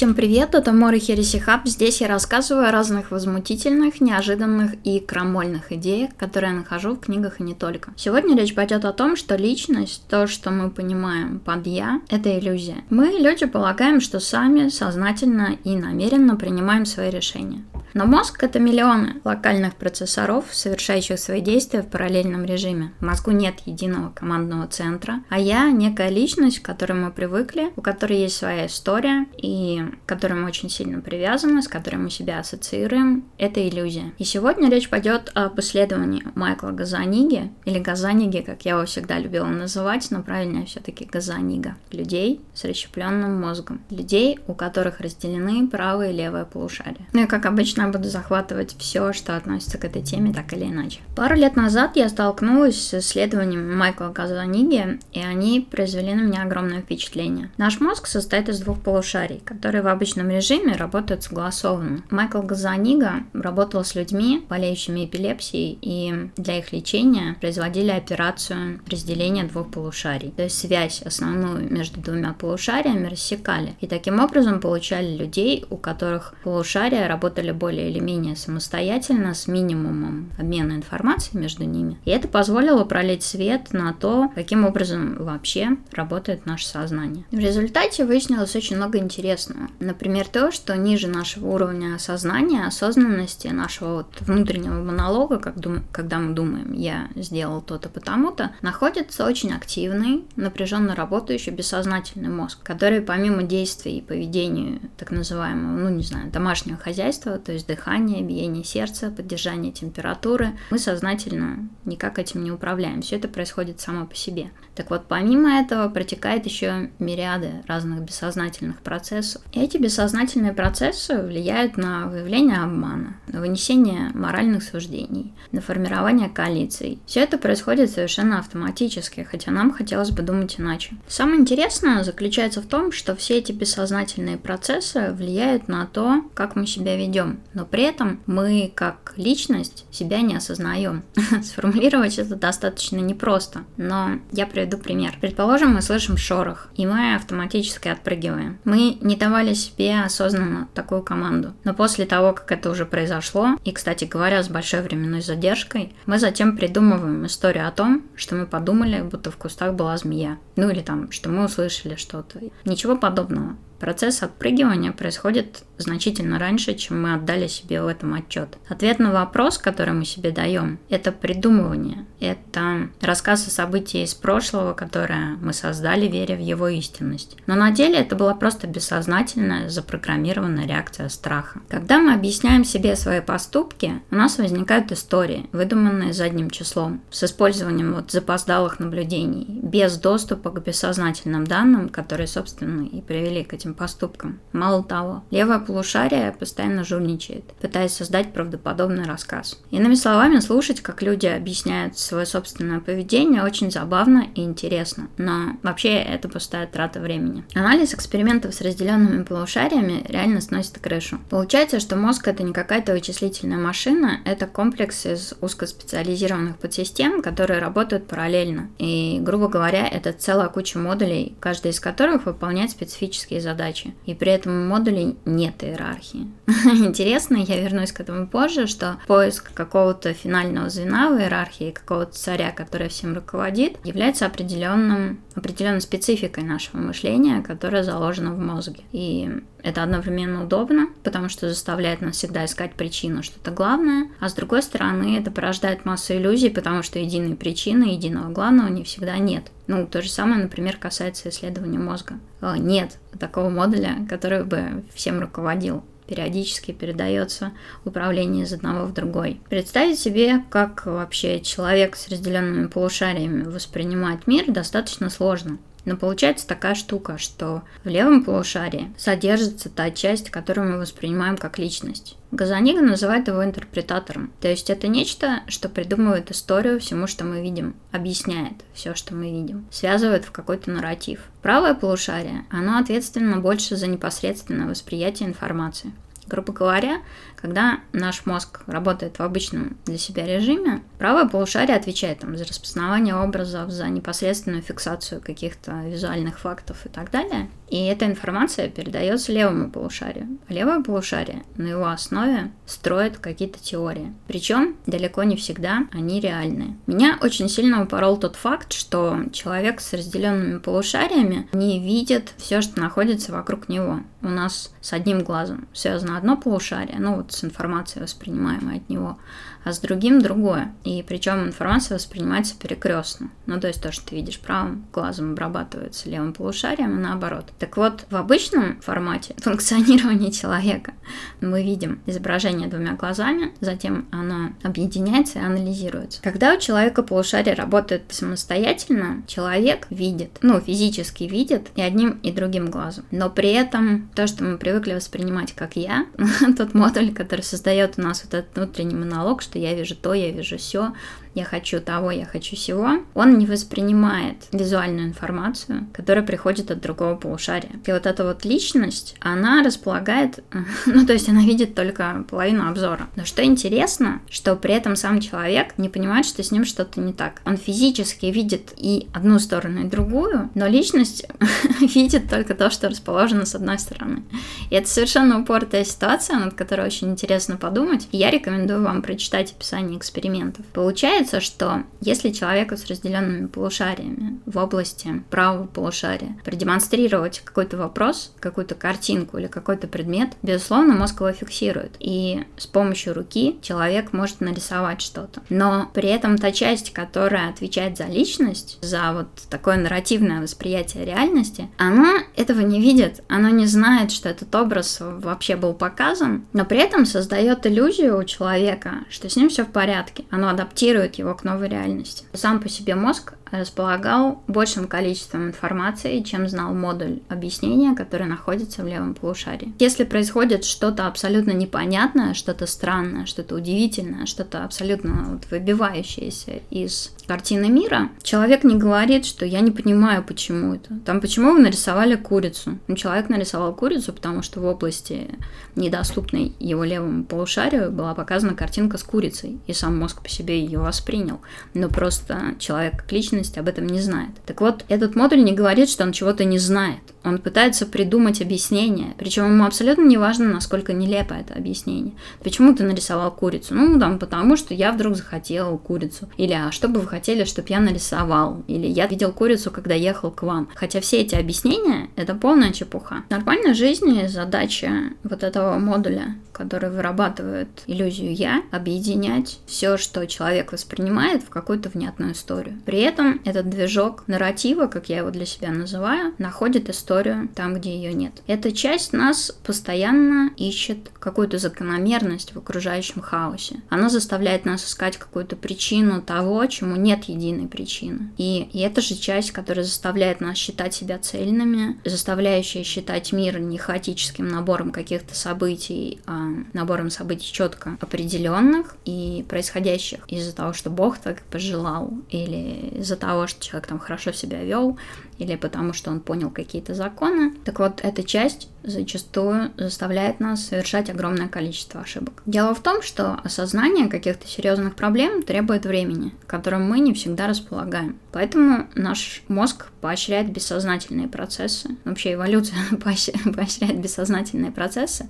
Всем привет, это Мори Хересихаб. Здесь я рассказываю о разных возмутительных, неожиданных и крамольных идеях, которые я нахожу в книгах и не только. Сегодня речь пойдет о том, что личность, то, что мы понимаем под «я», это иллюзия. Мы, люди, полагаем, что сами сознательно и намеренно принимаем свои решения. Но мозг — это миллионы локальных процессоров, совершающих свои действия в параллельном режиме. В мозгу нет единого командного центра, а я — некая личность, к которой мы привыкли, у которой есть своя история и к которой мы очень сильно привязаны, с которой мы себя ассоциируем. Это иллюзия. И сегодня речь пойдет об исследовании Майкла Газаниги, или Газаниги, как я его всегда любила называть, но правильнее все-таки Газанига. Людей с расщепленным мозгом. Людей, у которых разделены правое и левое полушарие. Ну и как обычно конечно, буду захватывать все, что относится к этой теме, так или иначе. Пару лет назад я столкнулась с исследованием Майкла Казаниги, и они произвели на меня огромное впечатление. Наш мозг состоит из двух полушарий, которые в обычном режиме работают согласованно. Майкл Газанига работал с людьми, болеющими эпилепсией, и для их лечения производили операцию разделения двух полушарий. То есть связь основную между двумя полушариями рассекали. И таким образом получали людей, у которых полушария работали более более или менее самостоятельно, с минимумом обмена информацией между ними. И это позволило пролить свет на то, каким образом вообще работает наше сознание. В результате выяснилось очень много интересного. Например, то, что ниже нашего уровня сознания, осознанности, нашего вот внутреннего монолога, как дум- когда мы думаем, я сделал то-то потому-то, находится очень активный, напряженно работающий бессознательный мозг, который помимо действий и поведения так называемого, ну не знаю, домашнего хозяйства, то есть есть дыхание, биение сердца, поддержание температуры. Мы сознательно никак этим не управляем. Все это происходит само по себе. Так вот, помимо этого протекает еще мириады разных бессознательных процессов. И эти бессознательные процессы влияют на выявление обмана, на вынесение моральных суждений, на формирование коалиций. Все это происходит совершенно автоматически, хотя нам хотелось бы думать иначе. Самое интересное заключается в том, что все эти бессознательные процессы влияют на то, как мы себя ведем но при этом мы как личность себя не осознаем. Сформулировать это достаточно непросто, но я приведу пример. Предположим, мы слышим шорох, и мы автоматически отпрыгиваем. Мы не давали себе осознанно такую команду, но после того, как это уже произошло, и, кстати говоря, с большой временной задержкой, мы затем придумываем историю о том, что мы подумали, будто в кустах была змея. Ну или там, что мы услышали что-то. Ничего подобного. Процесс отпрыгивания происходит значительно раньше, чем мы отдали себе в этом отчет. Ответ на вопрос, который мы себе даем, это придумывание. Это рассказ о событии из прошлого, которое мы создали, веря в его истинность. Но на деле это была просто бессознательная, запрограммированная реакция страха. Когда мы объясняем себе свои поступки, у нас возникают истории, выдуманные задним числом, с использованием вот запоздалых наблюдений, без доступа к бессознательным данным, которые, собственно, и привели к этим этим поступкам. Мало того, левое полушарие постоянно жульничает, пытаясь создать правдоподобный рассказ. Иными словами, слушать, как люди объясняют свое собственное поведение, очень забавно и интересно. Но вообще это пустая трата времени. Анализ экспериментов с разделенными полушариями реально сносит крышу. Получается, что мозг это не какая-то вычислительная машина, это комплекс из узкоспециализированных подсистем, которые работают параллельно. И, грубо говоря, это целая куча модулей, каждый из которых выполняет специфические задачи задачи. И при этом в модуле нет иерархии. Интересно, я вернусь к этому позже, что поиск какого-то финального звена в иерархии, какого-то царя, который всем руководит, является определенным, определенной спецификой нашего мышления, которая заложена в мозге. И это одновременно удобно, потому что заставляет нас всегда искать причину, что-то главное, а с другой стороны это порождает массу иллюзий, потому что единой причины, единого главного не всегда нет. Ну, то же самое, например, касается исследования мозга. Э, нет такого модуля, который бы всем руководил периодически передается управление из одного в другой. Представить себе, как вообще человек с разделенными полушариями воспринимает мир, достаточно сложно. Но получается такая штука, что в левом полушарии содержится та часть, которую мы воспринимаем как личность. Газанига называет его интерпретатором. То есть это нечто, что придумывает историю всему, что мы видим, объясняет все, что мы видим, связывает в какой-то нарратив. Правое полушарие, оно ответственно больше за непосредственное восприятие информации. Грубо говоря, когда наш мозг работает в обычном для себя режиме, правое полушарие отвечает там, за распознавание образов, за непосредственную фиксацию каких-то визуальных фактов и так далее. И эта информация передается левому полушарию. левое полушарие на его основе строит какие-то теории. Причем далеко не всегда они реальные. Меня очень сильно упорол тот факт, что человек с разделенными полушариями не видит все, что находится вокруг него. У нас с одним глазом связано одно полушарие, ну вот с информацией, воспринимаемой от него, а с другим другое. И причем информация воспринимается перекрестно. Ну, то есть то, что ты видишь правым глазом, обрабатывается левым полушарием и наоборот. Так вот, в обычном формате функционирования человека мы видим изображение двумя глазами, затем оно объединяется и анализируется. Когда у человека полушарие работает самостоятельно, человек видит, ну, физически видит и одним, и другим глазом. Но при этом то, что мы привыкли воспринимать как я, тот модуль, который создает у нас вот этот внутренний монолог, что я вижу то, я вижу все, я хочу того, я хочу всего, он не воспринимает визуальную информацию, которая приходит от другого полушария. И вот эта вот личность, она располагает, ну то есть она видит только половину обзора. Но что интересно, что при этом сам человек не понимает, что с ним что-то не так. Он физически видит и одну сторону, и другую, но личность видит только то, что расположено с одной стороны. И это совершенно упоротая ситуация, над которой очень интересно подумать. Я рекомендую вам прочитать описание экспериментов. Получается, Получается, что если человеку с разделенными полушариями в области правого полушария продемонстрировать какой-то вопрос, какую-то картинку или какой-то предмет, безусловно, мозг его фиксирует. И с помощью руки человек может нарисовать что-то. Но при этом та часть, которая отвечает за личность, за вот такое нарративное восприятие реальности, она этого не видит, она не знает, что этот образ вообще был показан, но при этом создает иллюзию у человека, что с ним все в порядке. Оно адаптирует его к новой реальности. Сам по себе мозг располагал большим количеством информации, чем знал модуль объяснения, который находится в левом полушарии. Если происходит что-то абсолютно непонятное, что-то странное, что-то удивительное, что-то абсолютно вот выбивающееся из картины мира, человек не говорит, что я не понимаю, почему это. Там, почему вы нарисовали курицу? Ну, человек нарисовал курицу, потому что в области, недоступной его левому полушарию, была показана картинка с курицей, и сам мозг по себе ее воспринял. Но просто человек как личность личность об этом не знает. Так вот, этот модуль не говорит, что он чего-то не знает. Он пытается придумать объяснение, причем ему абсолютно не важно, насколько нелепо это объяснение. Почему ты нарисовал курицу? Ну, там, потому что я вдруг захотела курицу. Или, а что бы вы хотели, чтобы я нарисовал? Или я видел курицу, когда ехал к вам. Хотя все эти объяснения – это полная чепуха. В нормальной жизни задача вот этого модуля, который вырабатывает иллюзию «я», объединять все, что человек воспринимает, в какую-то внятную историю. При этом этот движок нарратива, как я его для себя называю, находит историю там, где ее нет. Эта часть нас постоянно ищет какую-то закономерность в окружающем хаосе. Она заставляет нас искать какую-то причину того, чему нет единой причины. И, и это же часть, которая заставляет нас считать себя цельными, заставляющая считать мир не хаотическим набором каких-то событий, а набором событий четко определенных и происходящих из-за того, что Бог так пожелал, или из-за того, что человек там хорошо себя вел, или потому что он понял какие-то законы. Так вот, эта часть зачастую заставляет нас совершать огромное количество ошибок. Дело в том, что осознание каких-то серьезных проблем требует времени, которым мы не всегда располагаем. Поэтому наш мозг поощряет бессознательные процессы. Вообще эволюция поощряет бессознательные процессы,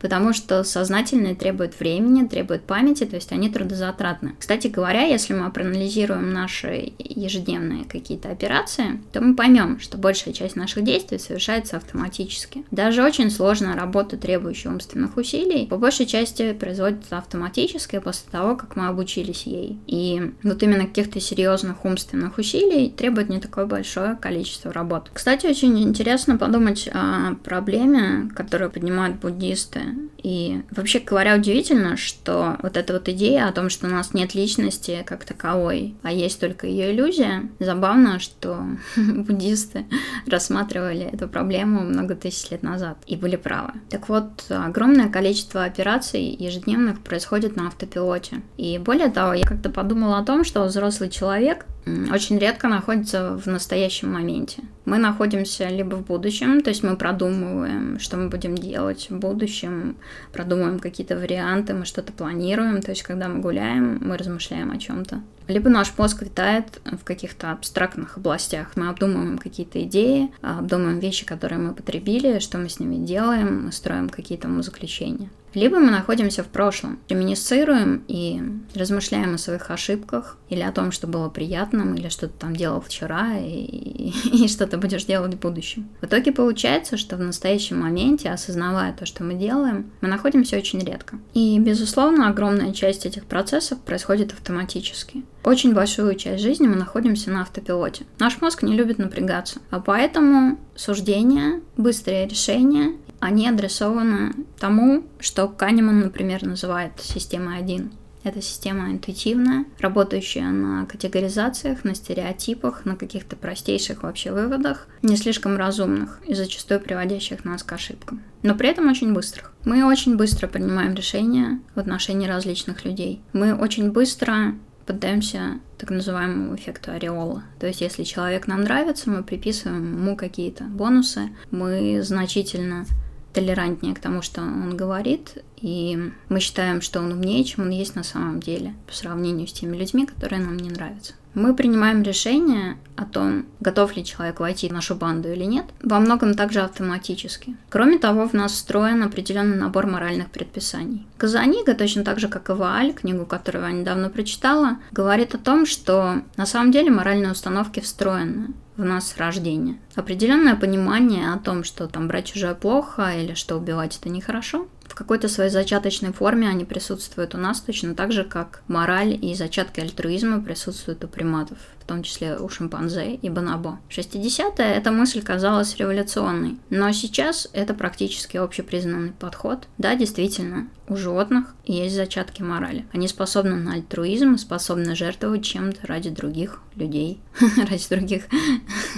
потому что сознательные требуют времени, требуют памяти, то есть они трудозатратны. Кстати говоря, если мы проанализируем наши ежедневные какие-то операции, то мы поймем, что большая часть наших действий совершается автоматически. Даже очень сложная работа, требующая умственных усилий, по большей части производится автоматически после того, как мы обучились ей. И вот именно каких-то серьезных умственных усилий требует не такое большое количество работ. Кстати, очень интересно подумать о проблеме, которую поднимают буддисты. И вообще говоря, удивительно, что вот эта вот идея о том, что у нас нет личности как таковой, а есть только ее иллюзия, забавно, что буддисты рассматривали эту проблему много тысяч лет назад и были правы. Так вот, огромное количество операций ежедневных происходит на автопилоте. И более того, я как-то подумала о том, что взрослый человек очень редко находится в настоящем моменте. Мы находимся либо в будущем, то есть мы продумываем, что мы будем делать в будущем, продумываем какие-то варианты, мы что-то планируем, то есть когда мы гуляем, мы размышляем о чем-то. Либо наш мозг витает в каких-то абстрактных областях. Мы обдумываем какие-то идеи, обдумываем вещи, которые мы потребили, что мы с ними делаем, мы строим какие-то умозаключения. Либо мы находимся в прошлом, реминицируем и размышляем о своих ошибках или о том, что было приятным, или что ты там делал вчера, и, и, и что ты будешь делать в будущем. В итоге получается, что в настоящем моменте, осознавая то, что мы делаем, мы находимся очень редко. И, безусловно, огромная часть этих процессов происходит автоматически. Очень большую часть жизни мы находимся на автопилоте. Наш мозг не любит напрягаться, а поэтому суждения, быстрые решения они адресованы тому, что Канеман, например, называет системой 1. Это система интуитивная, работающая на категоризациях, на стереотипах, на каких-то простейших вообще выводах, не слишком разумных и зачастую приводящих нас к ошибкам. Но при этом очень быстрых. Мы очень быстро принимаем решения в отношении различных людей. Мы очень быстро поддаемся так называемому эффекту ореола. То есть, если человек нам нравится, мы приписываем ему какие-то бонусы, мы значительно толерантнее к тому, что он говорит, и мы считаем, что он умнее, чем он есть на самом деле, по сравнению с теми людьми, которые нам не нравятся. Мы принимаем решение о том, готов ли человек войти в нашу банду или нет, во многом также автоматически. Кроме того, в нас встроен определенный набор моральных предписаний. Казанига, точно так же, как и Вааль, книгу, которую я недавно прочитала, говорит о том, что на самом деле моральные установки встроены в нас с рождения. Определенное понимание о том, что там брать чужое плохо или что убивать это нехорошо, в какой-то своей зачаточной форме они присутствуют у нас точно так же, как мораль и зачатки альтруизма присутствуют у приматов, в том числе у шимпанзе и бонобо. 60-е эта мысль казалась революционной, но сейчас это практически общепризнанный подход. Да, действительно, у животных есть зачатки морали. Они способны на альтруизм способны жертвовать чем-то ради других людей, ради других,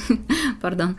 пардон,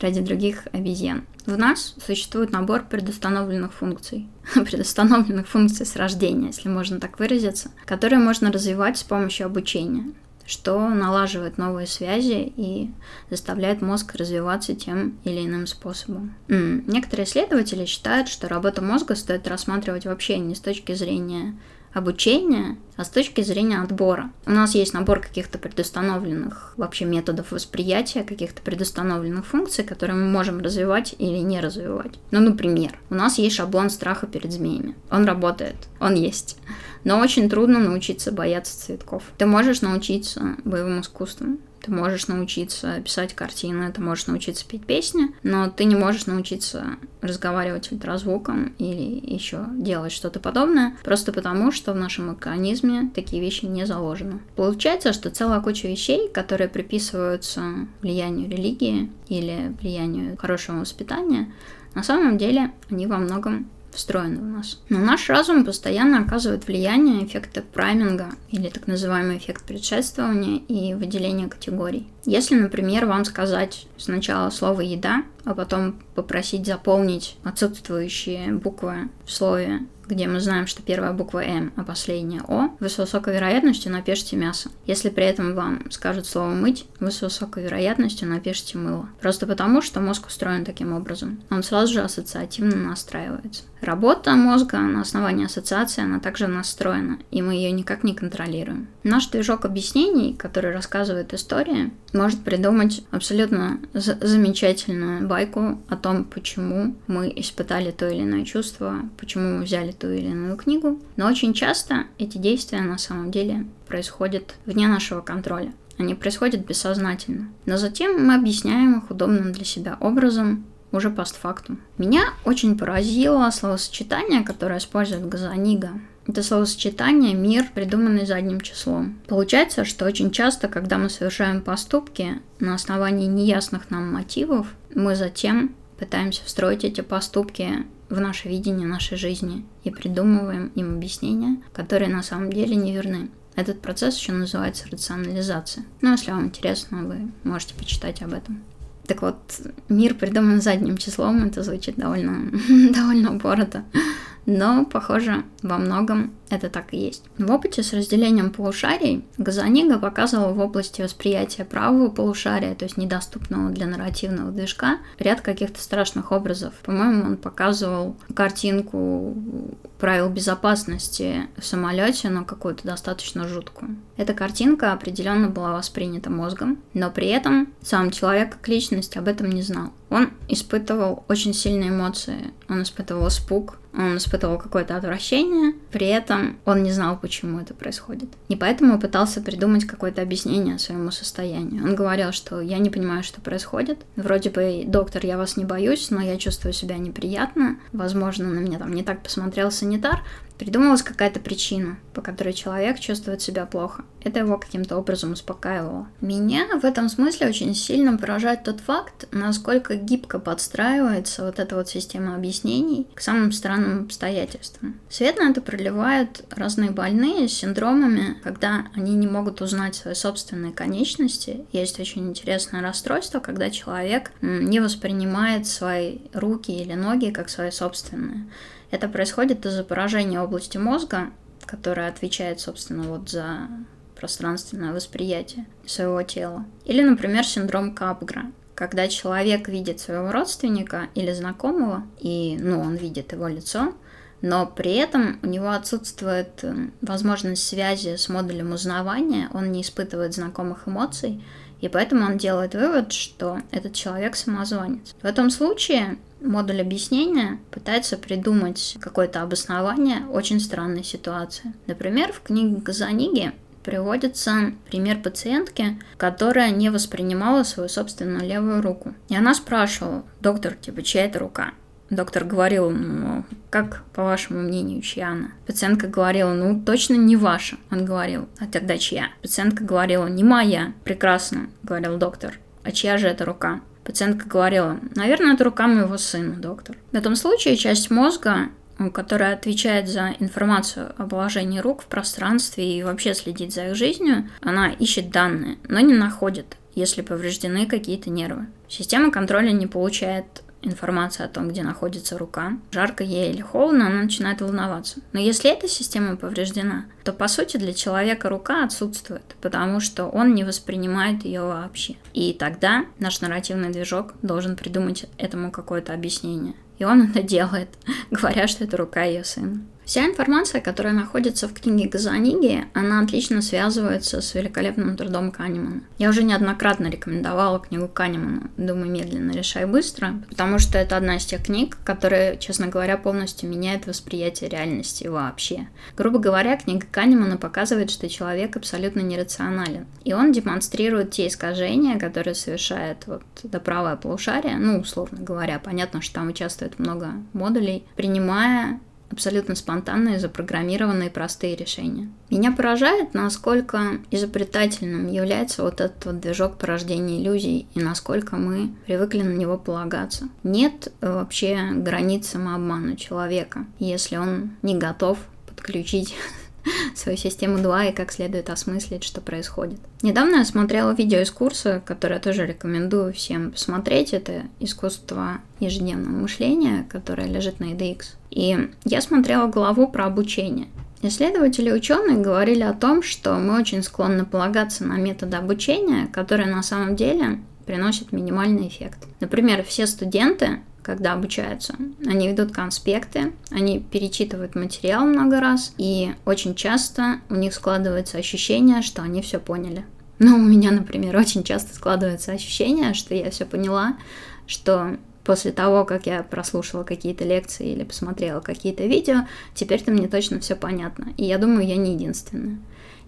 ради других обезьян. В нас существует набор предустановленных функций, предустановленных функций с рождения, если можно так выразиться, которые можно развивать с помощью обучения что налаживает новые связи и заставляет мозг развиваться тем или иным способом. Некоторые исследователи считают, что работу мозга стоит рассматривать вообще не с точки зрения обучения, а с точки зрения отбора. У нас есть набор каких-то предустановленных вообще методов восприятия, каких-то предустановленных функций, которые мы можем развивать или не развивать. Ну, например, у нас есть шаблон страха перед змеями. Он работает, он есть. Но очень трудно научиться бояться цветков. Ты можешь научиться боевым искусствам, ты можешь научиться писать картины, ты можешь научиться петь песни, но ты не можешь научиться разговаривать ультразвуком или еще делать что-то подобное, просто потому, что в нашем организме такие вещи не заложены. Получается, что целая куча вещей, которые приписываются влиянию религии или влиянию хорошего воспитания, на самом деле они во многом встроены в нас. Но наш разум постоянно оказывает влияние эффекта прайминга или так называемый эффект предшествования и выделения категорий. Если, например, вам сказать сначала слово «еда», а потом попросить заполнить отсутствующие буквы в слове где мы знаем, что первая буква М, а последняя О, вы с высокой вероятностью напишите мясо. Если при этом вам скажут слово «мыть», вы с высокой вероятностью напишите мыло. Просто потому, что мозг устроен таким образом. Он сразу же ассоциативно настраивается. Работа мозга на основании ассоциации, она также настроена, и мы ее никак не контролируем. Наш движок объяснений, который рассказывает истории, может придумать абсолютно замечательную байку о том, почему мы испытали то или иное чувство, почему мы взяли ту или иную книгу. Но очень часто эти действия на самом деле происходят вне нашего контроля. Они происходят бессознательно. Но затем мы объясняем их удобным для себя образом, уже постфактум. Меня очень поразило словосочетание, которое использует Газанига. Это словосочетание «мир, придуманный задним числом». Получается, что очень часто, когда мы совершаем поступки на основании неясных нам мотивов, мы затем пытаемся встроить эти поступки в наше видение нашей жизни и придумываем им объяснения, которые на самом деле не верны. Этот процесс еще называется рационализация. Ну, если вам интересно, вы можете почитать об этом. Так вот, мир придуман задним числом, это звучит довольно, довольно упорото. Но, похоже, во многом это так и есть. В опыте с разделением полушарий Газанига показывал в области восприятия правого полушария, то есть недоступного для нарративного движка, ряд каких-то страшных образов. По-моему, он показывал картинку правил безопасности в самолете, но какую-то достаточно жуткую. Эта картинка определенно была воспринята мозгом, но при этом сам человек как личность об этом не знал. Он испытывал очень сильные эмоции. Он испытывал испуг, он испытывал какое-то отвращение, при этом он не знал, почему это происходит. И поэтому пытался придумать какое-то объяснение своему состоянию. Он говорил, что я не понимаю, что происходит. Вроде бы, доктор, я вас не боюсь, но я чувствую себя неприятно. Возможно, на меня там не так посмотрел санитар, Придумалась какая-то причина, по которой человек чувствует себя плохо. Это его каким-то образом успокаивало. Меня в этом смысле очень сильно поражает тот факт, насколько гибко подстраивается вот эта вот система объяснений к самым странным обстоятельствам. Свет на это проливают разные больные с синдромами, когда они не могут узнать свои собственные конечности. Есть очень интересное расстройство, когда человек не воспринимает свои руки или ноги как свои собственные. Это происходит из-за поражения области мозга, которая отвечает, собственно, вот за пространственное восприятие своего тела. Или, например, синдром Капгра, когда человек видит своего родственника или знакомого, и, ну, он видит его лицо, но при этом у него отсутствует э, возможность связи с модулем узнавания, он не испытывает знакомых эмоций, и поэтому он делает вывод, что этот человек самозванец. В этом случае модуль объяснения пытается придумать какое-то обоснование очень странной ситуации. Например, в книге Казаниги приводится пример пациентки, которая не воспринимала свою собственную левую руку. И она спрашивала, доктор, типа, чья это рука? Доктор говорил, ну, как, по вашему мнению, чья она? Пациентка говорила, ну, точно не ваша. Он говорил, а тогда чья? Пациентка говорила, не моя. Прекрасно, говорил доктор. А чья же эта рука? Пациентка говорила, наверное, это рука моего сына, доктор. В этом случае часть мозга, которая отвечает за информацию о положении рук в пространстве и вообще следит за их жизнью, она ищет данные, но не находит, если повреждены какие-то нервы. Система контроля не получает информация о том, где находится рука, жарко ей или холодно, она начинает волноваться. Но если эта система повреждена, то по сути для человека рука отсутствует, потому что он не воспринимает ее вообще. И тогда наш нарративный движок должен придумать этому какое-то объяснение. И он это делает, говоря, что это рука ее сына. Вся информация, которая находится в книге Газаниги, она отлично связывается с великолепным трудом Канемана. Я уже неоднократно рекомендовала книгу Канемана «Думай медленно, решай быстро», потому что это одна из тех книг, которая, честно говоря, полностью меняет восприятие реальности вообще. Грубо говоря, книга Канемана показывает, что человек абсолютно нерационален. И он демонстрирует те искажения, которые совершает вот это правое полушарие, ну, условно говоря, понятно, что там участвует много модулей, принимая абсолютно спонтанные, запрограммированные простые решения. Меня поражает, насколько изобретательным является вот этот вот движок порождения иллюзий и насколько мы привыкли на него полагаться. Нет вообще границ самообмана человека, если он не готов подключить свою систему 2 и как следует осмыслить, что происходит. Недавно я смотрела видео из курса, которое тоже рекомендую всем посмотреть. Это искусство ежедневного мышления, которое лежит на EDX. И я смотрела главу про обучение. Исследователи и ученые говорили о том, что мы очень склонны полагаться на методы обучения, которые на самом деле приносят минимальный эффект. Например, все студенты когда обучаются. Они ведут конспекты, они перечитывают материал много раз, и очень часто у них складывается ощущение, что они все поняли. Ну, у меня, например, очень часто складывается ощущение, что я все поняла, что после того, как я прослушала какие-то лекции или посмотрела какие-то видео, теперь-то мне точно все понятно. И я думаю, я не единственная.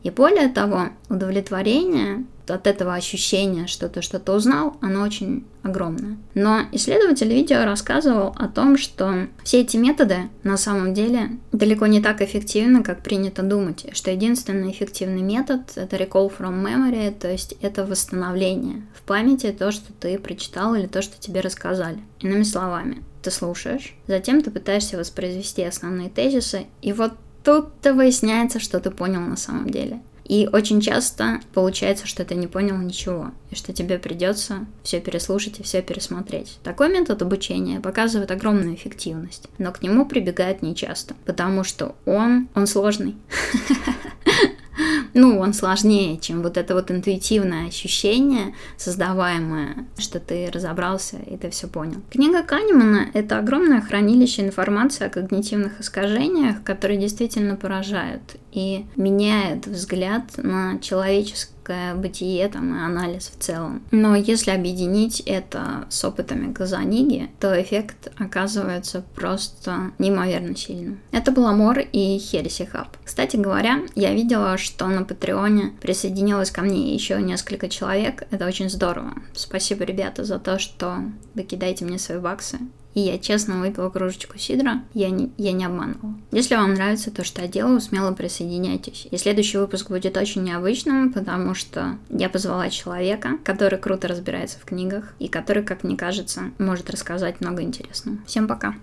И более того, удовлетворение от этого ощущения, что ты что-то узнал, оно очень огромное. Но исследователь видео рассказывал о том, что все эти методы на самом деле далеко не так эффективны, как принято думать, что единственный эффективный метод — это recall from memory, то есть это восстановление в памяти то, что ты прочитал или то, что тебе рассказали. Иными словами, ты слушаешь, затем ты пытаешься воспроизвести основные тезисы, и вот тут-то выясняется, что ты понял на самом деле. И очень часто получается, что ты не понял ничего, и что тебе придется все переслушать и все пересмотреть. Такой метод обучения показывает огромную эффективность, но к нему прибегают нечасто, потому что он, он сложный. ну, он сложнее, чем вот это вот интуитивное ощущение, создаваемое, что ты разобрался и ты все понял. Книга Канемана — это огромное хранилище информации о когнитивных искажениях, которые действительно поражают и меняют взгляд на человеческое бытие там, и анализ в целом. Но если объединить это с опытами Газаниги, то эффект оказывается просто неимоверно сильным. Это был Амор и Хереси Хаб. Кстати говоря, я видела, что на Патреоне присоединилось ко мне еще несколько человек. Это очень здорово. Спасибо, ребята, за то, что вы кидаете мне свои баксы и я честно выпила кружечку сидра, я не, я не обманывала. Если вам нравится то, что я делаю, смело присоединяйтесь. И следующий выпуск будет очень необычным, потому что я позвала человека, который круто разбирается в книгах и который, как мне кажется, может рассказать много интересного. Всем пока!